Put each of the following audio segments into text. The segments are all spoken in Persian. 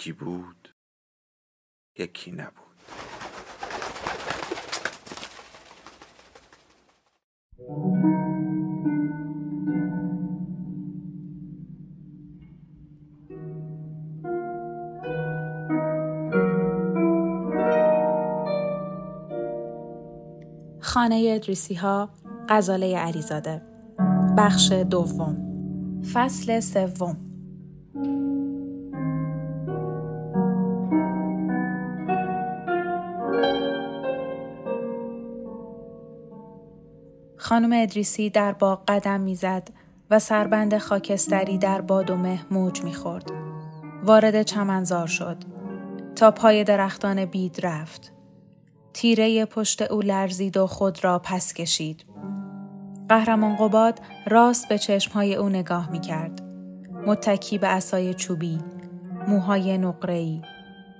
یکی بود یکی نبود. خانه ادریسی ها غزاله علیزاده. بخش دوم. فصل سوم. خانم ادریسی در باغ قدم می‌زد و سربند خاکستری در باد و مه موج می‌خورد. وارد چمنزار شد. تا پای درختان بید رفت. تیره پشت او لرزید و خود را پس کشید. قهرمان قباد راست به چشمهای او نگاه می کرد. متکی به اسای چوبی، موهای نقره‌ای،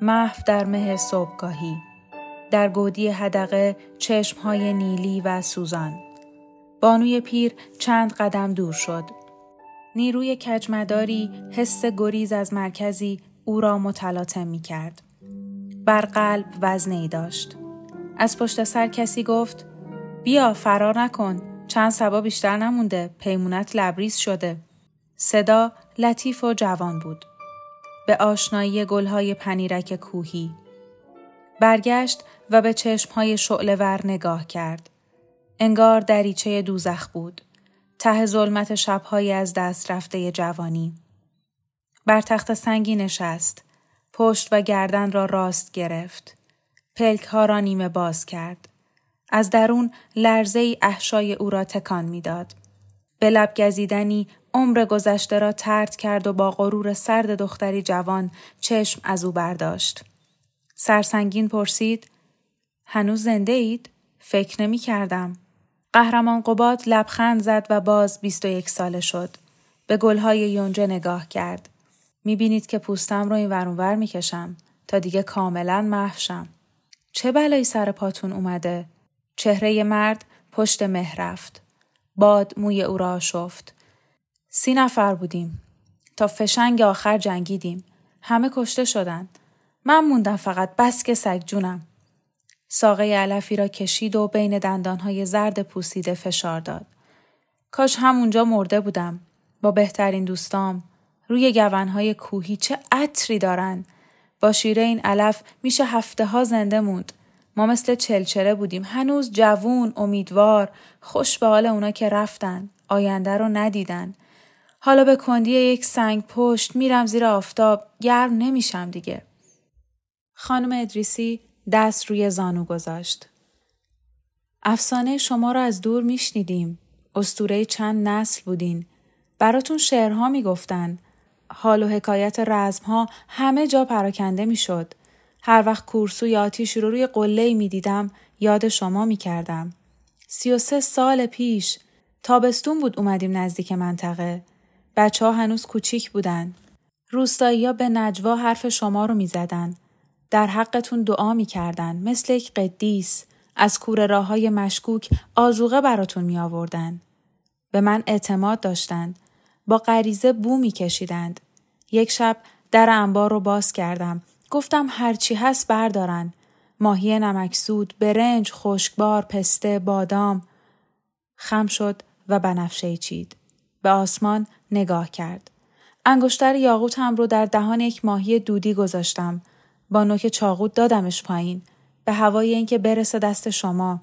محو در مه صبحگاهی، در گودی هدقه چشمهای نیلی و سوزان. بانوی پیر چند قدم دور شد. نیروی کجمداری حس گریز از مرکزی او را متلاطم می کرد. بر قلب وزنی داشت. از پشت سر کسی گفت بیا فرار نکن چند سبا بیشتر نمونده پیمونت لبریز شده. صدا لطیف و جوان بود. به آشنایی گلهای پنیرک کوهی. برگشت و به چشمهای شعلور نگاه کرد. انگار دریچه دوزخ بود. ته ظلمت شبهایی از دست رفته جوانی. بر تخت سنگی نشست. پشت و گردن را راست گرفت. پلک ها را نیمه باز کرد. از درون لرزه احشای او را تکان می‌داد. به لب گزیدنی عمر گذشته را ترد کرد و با غرور سرد دختری جوان چشم از او برداشت. سرسنگین پرسید هنوز زنده اید؟ فکر نمی کردم. قهرمان قباد لبخند زد و باز 21 ساله شد. به گلهای یونجه نگاه کرد. می‌بینید که پوستم رو این ورونور می‌کشم تا دیگه کاملا محفشم. چه بلایی سر پاتون اومده؟ چهره مرد پشت مه رفت. باد موی او را شفت. سی نفر بودیم. تا فشنگ آخر جنگیدیم. همه کشته شدن. من موندم فقط بس که سگ جونم. ساقه علفی را کشید و بین دندانهای زرد پوسیده فشار داد. کاش همونجا مرده بودم. با بهترین دوستام. روی گونهای کوهی چه عطری دارن. با شیره این علف میشه هفته ها زنده موند. ما مثل چلچره بودیم. هنوز جوون، امیدوار، خوش به حال اونا که رفتن. آینده رو ندیدن. حالا به کندی یک سنگ پشت میرم زیر آفتاب. گرم نمیشم دیگه. خانم ادریسی دست روی زانو گذاشت. افسانه شما را از دور میشنیدیم. استوره چند نسل بودین. براتون شعرها می‌گفتن. حال و حکایت رزمها همه جا پراکنده می‌شد. هر وقت کورسو یا آتیش رو روی قله می دیدم یاد شما می کردم. سی و سه سال پیش تابستون بود اومدیم نزدیک منطقه. بچه ها هنوز کوچیک بودن. روستایی به نجوا حرف شما رو می زدن. در حقتون دعا می کردن. مثل یک قدیس. از کور راه های مشکوک آزوغه براتون می آوردن. به من اعتماد داشتند. با غریزه بو می کشیدند. یک شب در انبار رو باز کردم. گفتم هرچی هست بردارن. ماهی نمکسود، برنج، خشکبار، پسته، بادام. خم شد و بنفشه چید. به آسمان نگاه کرد. انگشتر یاقوتم رو در دهان یک ماهی دودی گذاشتم. با نوک چاقو دادمش پایین به هوای اینکه برسه دست شما.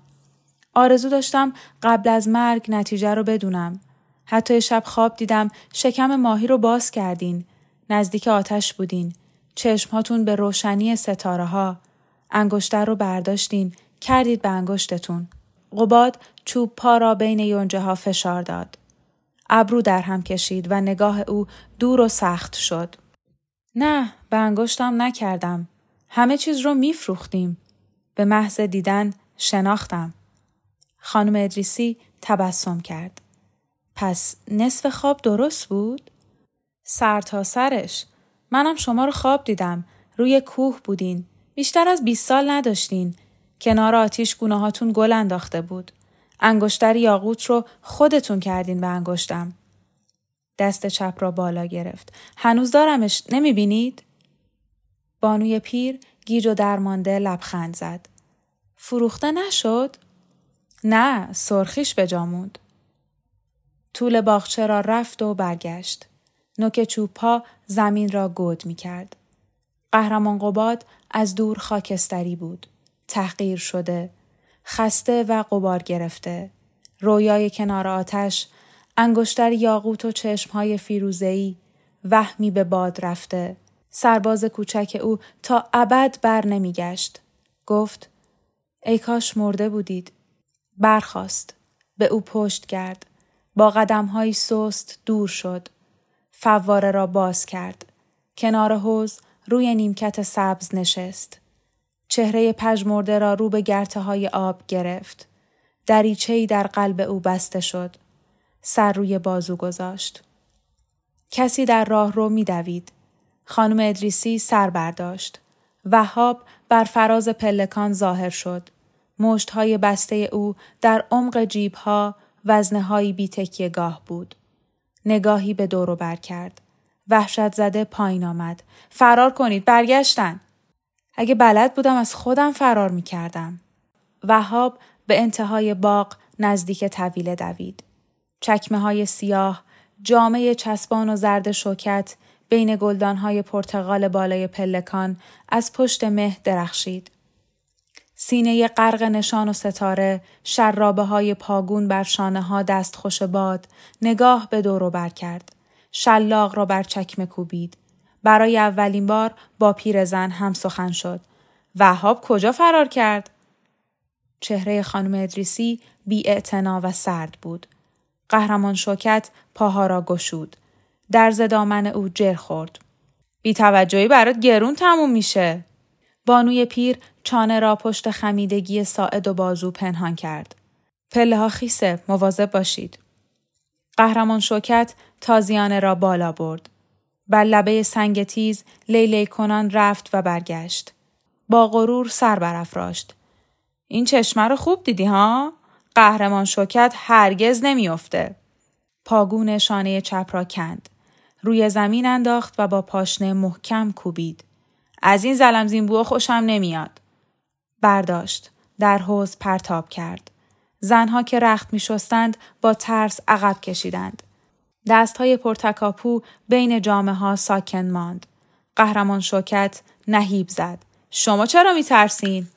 آرزو داشتم قبل از مرگ نتیجه رو بدونم. حتی شب خواب دیدم شکم ماهی رو باز کردین. نزدیک آتش بودین. چشمهاتون به روشنی ستاره ها انگشتر رو برداشتین. کردید به انگشتتون. قباد چوب پا را بین یونجه ها فشار داد. ابرو در هم کشید و نگاه او دور و سخت شد. نه به انگشتم نکردم. همه چیز رو میفروختیم. به محض دیدن شناختم. خانم ادریسی تبسم کرد. پس نصف خواب درست بود؟ سر تا سرش. منم شما رو خواب دیدم. روی کوه بودین. بیشتر از 20 سال نداشتین. کنار آتیش گونه هاتون گل انداخته بود. انگشتر یاقوت رو خودتون کردین به انگشتم. دست چپ را بالا گرفت. هنوز دارمش نمی بینید؟ بانوی پیر گیج و درمانده لبخند زد. فروخته نشد؟ نه سرخیش به جاموند. طول باغچه را رفت و برگشت. نوک چوبها زمین را گود می کرد. قهرمان قباد از دور خاکستری بود. تحقیر شده. خسته و قبار گرفته. رویای کنار آتش انگشتر یاقوت و چشمهای فیروزهی وهمی به باد رفته. سرباز کوچک او تا ابد بر نمیگشت. گفت ای کاش مرده بودید. برخاست. به او پشت کرد. با قدمهایی سست دور شد. فواره را باز کرد. کنار حوز روی نیمکت سبز نشست. چهره پژمرده را رو به گرته های آب گرفت. دریچه‌ای در قلب او بسته شد. سر روی بازو گذاشت. کسی در راه رو می دوید. خانم ادریسی سر برداشت. وهاب بر فراز پلکان ظاهر شد. مشت های بسته او در عمق جیب ها وزنه های بی گاه بود. نگاهی به دورو بر کرد. وحشت زده پایین آمد. فرار کنید برگشتن. اگه بلد بودم از خودم فرار می کردم. وهاب به انتهای باغ نزدیک طویله دوید. چکمه های سیاه، جامعه چسبان و زرد شوکت بین گلدانهای پرتغال بالای پلکان از پشت مه درخشید. سینه غرق نشان و ستاره، شرابه های پاگون بر شانه ها دست خوش باد، نگاه به دورو بر کرد. شلاق را بر چکمه کوبید. برای اولین بار با پیرزن هم سخن شد. وهاب کجا فرار کرد؟ چهره خانم ادریسی بی و سرد بود. قهرمان شوکت پاها را گشود. در دامن او جر خورد. بی توجهی برات گرون تموم میشه. بانوی پیر چانه را پشت خمیدگی ساعد و بازو پنهان کرد. پله ها خیسه مواظب باشید. قهرمان شوکت تازیانه را بالا برد. بر لبه سنگ تیز لیلی کنان رفت و برگشت. با غرور سر برافراشت. این چشمه رو خوب دیدی ها؟ قهرمان شوکت هرگز نمیافته. پاگون شانه چپ را کند. روی زمین انداخت و با پاشنه محکم کوبید. از این زلم زینبوه خوشم نمیاد. برداشت. در حوز پرتاب کرد. زنها که رخت می شستند با ترس عقب کشیدند. دستهای پرتکاپو بین جامعه ها ساکن ماند. قهرمان شوکت نهیب زد. شما چرا می ترسین؟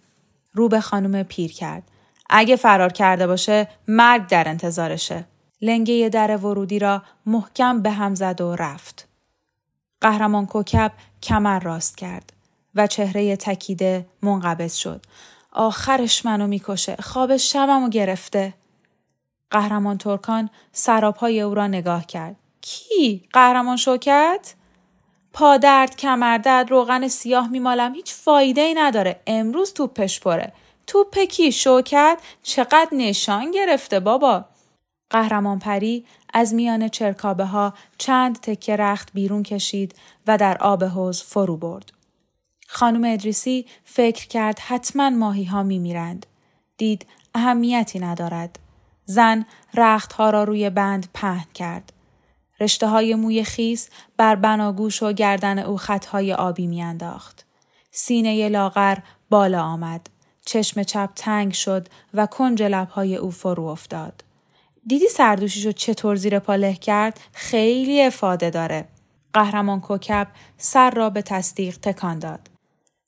رو به خانم پیر کرد. اگه فرار کرده باشه مرگ در انتظارشه. لنگه در ورودی را محکم به هم زد و رفت. قهرمان کوکب کمر راست کرد و چهره تکیده منقبض شد. آخرش منو می‌کشه. خواب شبمو گرفته. قهرمان ترکان سراپای او را نگاه کرد. کی؟ قهرمان شوکت؟ پادرد، کمردرد، روغن سیاه میمالم هیچ فایده ای نداره. امروز توپش پره. توپ کی شوکت چقدر نشان گرفته بابا قهرمان پری از میان چرکابه ها چند تکه رخت بیرون کشید و در آب حوز فرو برد. خانم ادریسی فکر کرد حتما ماهی ها می میرند. دید اهمیتی ندارد. زن رخت ها را روی بند پهن کرد. رشته های موی خیس بر بناگوش و گردن او خطهای آبی میانداخت. سینه لاغر بالا آمد. چشم چپ تنگ شد و کنج لبهای او فرو افتاد. دیدی سردوشیش رو چطور زیر پا له کرد؟ خیلی افاده داره. قهرمان کوکب سر را به تصدیق تکان داد.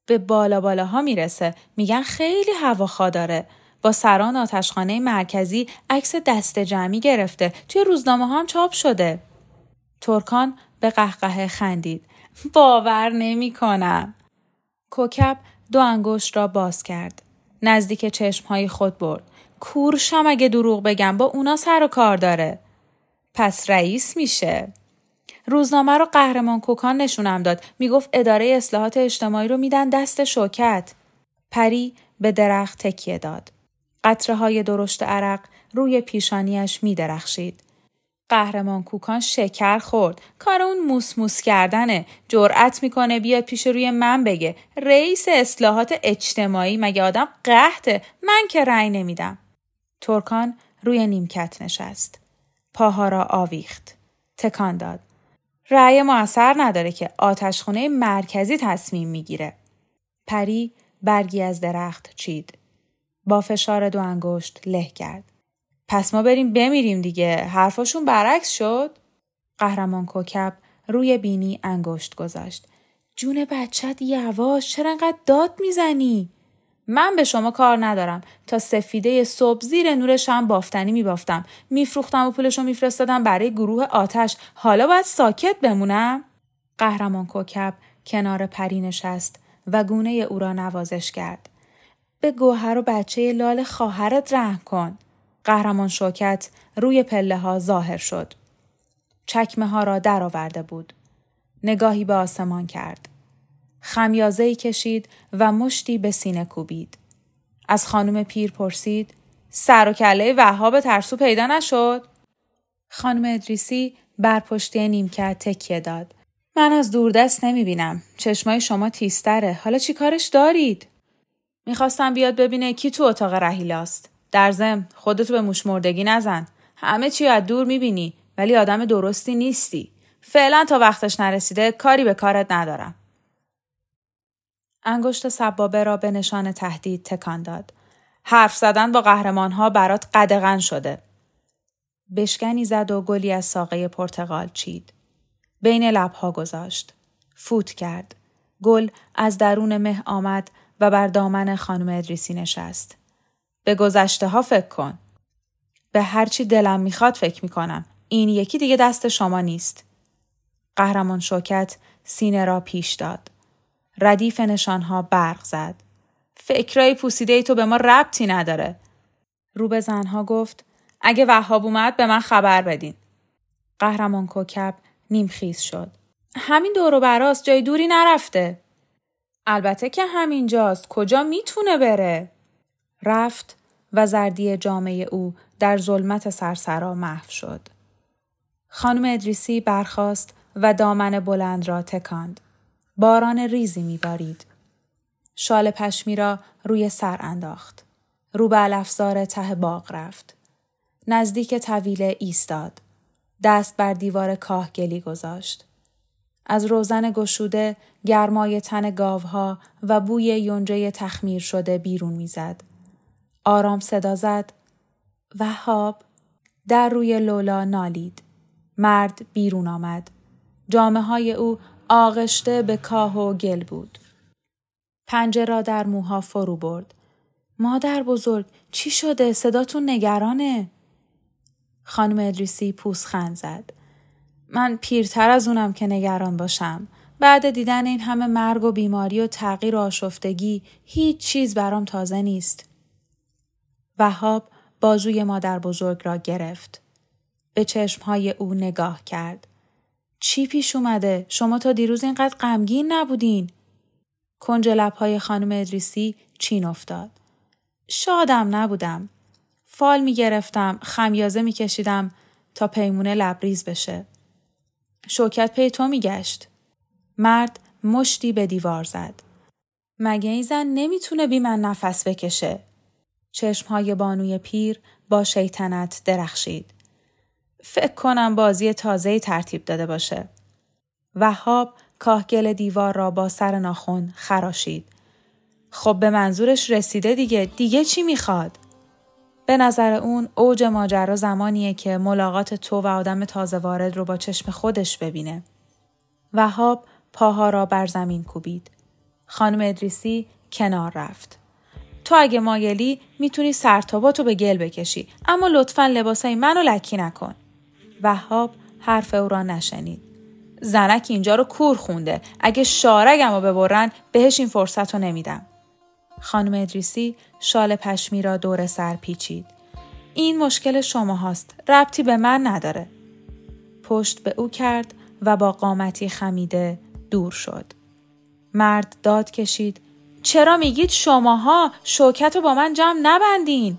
به بالا بالاها می‌رسه. میگن خیلی هواخوا داره. با سران آتشخانه مرکزی عکس دست جمعی گرفته. توی روزنامه هم چاپ شده. ترکان به قهقه خندید. باور نمی کنم. کوکب دو انگشت را باز کرد. نزدیک چشمهای خود برد. کورشم اگه دروغ بگم با اونا سر و کار داره. پس رئیس میشه. روزنامه رو قهرمان کوکان نشونم داد. می‌گفت اداره اصلاحات اجتماعی رو میدن دست شوکت. پری به درخت تکیه داد. قطره های درشت عرق روی پیشانیش می درخشید. قهرمان کوکان شکر خورد. کار اون موس موس کردنه. جرأت می‌کنه بیاد پیش روی من بگه رئیس اصلاحات اجتماعی مگه آدم قهته من که رأی نمیدم. ترکان روی نیمکت نشست. پاها را آویخت. تکان داد. رأی موثر نداره که آتشخونه مرکزی تصمیم می‌گیره. پری برگی از درخت چید. با فشار دو انگشت له کرد. پس ما بریم بمیریم دیگه. حرفاشون برعکس شد؟ قهرمان کوکب روی بینی انگشت گذاشت. جون بچت یواش چرا انقدر داد می‌زنی؟ من به شما کار ندارم. تا سفیده صبح زیر نور شم بافتنی میبافتم. میفروختم و پولشو میفرستادم برای گروه آتش. حالا باید ساکت بمونم. قهرمان کوکب کنار پری نشست و گونه او را نوازش کرد. به گوهر و بچه لال خواهرت رحم کن. قهرمان شوکت روی پله ها ظاهر شد. چکمه ها را درآورده بود. نگاهی به آسمان کرد. خمیازه کشید و مشتی به سینه کوبید. از خانم پیر پرسید سر و کله وهاب ترسو پیدا نشد؟ خانم ادریسی بر پشتی نیمکت تکیه داد. من از دوردست نمی بینم. چشمای شما تیستره. حالا چی کارش دارید؟ می‌خواستم بیاد ببینه کی تو اتاق رهیلاست. در زم خودتو به موشمردگی نزن. همه چی از دور می‌بینی ولی آدم درستی نیستی. فعلا تا وقتش نرسیده کاری به کارت ندارم. انگشت سبابه را به نشان تهدید تکان داد. حرف زدن با قهرمانها برات قدغن شده. بشکنی زد و گلی از ساقه پرتغال چید. بین لبها گذاشت. فوت کرد. گل از درون مه آمد و بر دامن خانم ادریسی نشست. به گذشته ها فکر کن. به هرچی دلم می‌خواد فکر می‌کنم. این یکی دیگه دست شما نیست. قهرمان شوکت سینه را پیش داد. ردیف نشانها برق زد. فکرای پوسیده تو به ما ربطی نداره. رو به زنها گفت اگه وهاب اومد به من خبر بدین. قهرمان کوکب نیمخیز شد. همین دورو براست جای دوری نرفته. البته که همینجاست کجا می‌تونه بره؟ رفت و زردی جامعه او در ظلمت سرسرا محو شد. خانم ادریسی برخاست و دامن بلند را تکاند. باران ریزی میبارید. شال پشمی را روی سر انداخت. رو به الافزار ته باغ رفت. نزدیک طویله ایستاد. دست بر دیوار کاهگلی گذاشت. از روزن گشوده گرمای تن گاوها و بوی یونجه تخمیر شده بیرون می‌زد. آرام صدا زد. وهاب در روی لولا نالید. مرد بیرون آمد. جامعه های او آغشته به کاه و گل بود. پنجه را در موها فرو برد. مادر بزرگ چی شده؟ صداتون نگرانه؟ خانم ادریسی پوسخند زد. من پیرتر از اونم که نگران باشم. بعد دیدن این همه مرگ و بیماری و تغییر و آشفتگی هیچ چیز برام تازه نیست. وهاب بازوی مادر بزرگ را گرفت. به چشمهای او نگاه کرد. چی پیش اومده؟ شما تا دیروز اینقدر غمگین نبودین. کنج لبهای خانم ادریسی چین افتاد. شادم نبودم. فال می گرفتم، خمیازه می کشیدم تا پیمونه لبریز بشه. شوکت پی تو می گشت. مرد مشتی به دیوار زد. مگه این زن نمی‌تونه بی من نفس بکشه؟ چشمهای بانوی پیر با شیطنت درخشید. فکر کنم بازی تازه ترتیب داده باشه. وهاب کاهگل دیوار را با سر ناخون خراشید. خب به منظورش رسیده دیگه دیگه چی می‌خواد؟ به نظر اون اوج ماجرا زمانیه که ملاقات تو و آدم تازه وارد رو با چشم خودش ببینه. وهاب پاها را بر زمین کوبید. خانم ادریسی کنار رفت. تو اگه مایلی می‌تونی سرتاباتو به گل بکشی اما لطفا لباسای منو لکی نکن. وهاب حرف او را نشنید. زنک اینجا رو کور خونده. اگه شارگم رو ببرن بهش این فرصت رو نمیدم. خانم ادریسی شال پشمی را دور سر پیچید. این مشکل شما هاست. ربطی به من نداره. پشت به او کرد و با قامتی خمیده دور شد. مرد داد کشید چرا میگید شماها شوکت رو با من جمع نبندین؟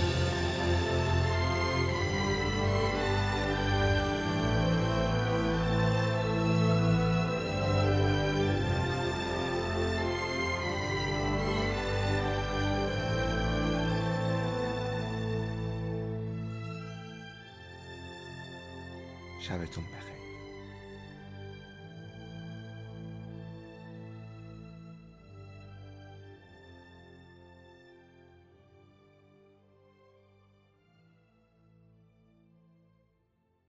شبتون بخیر.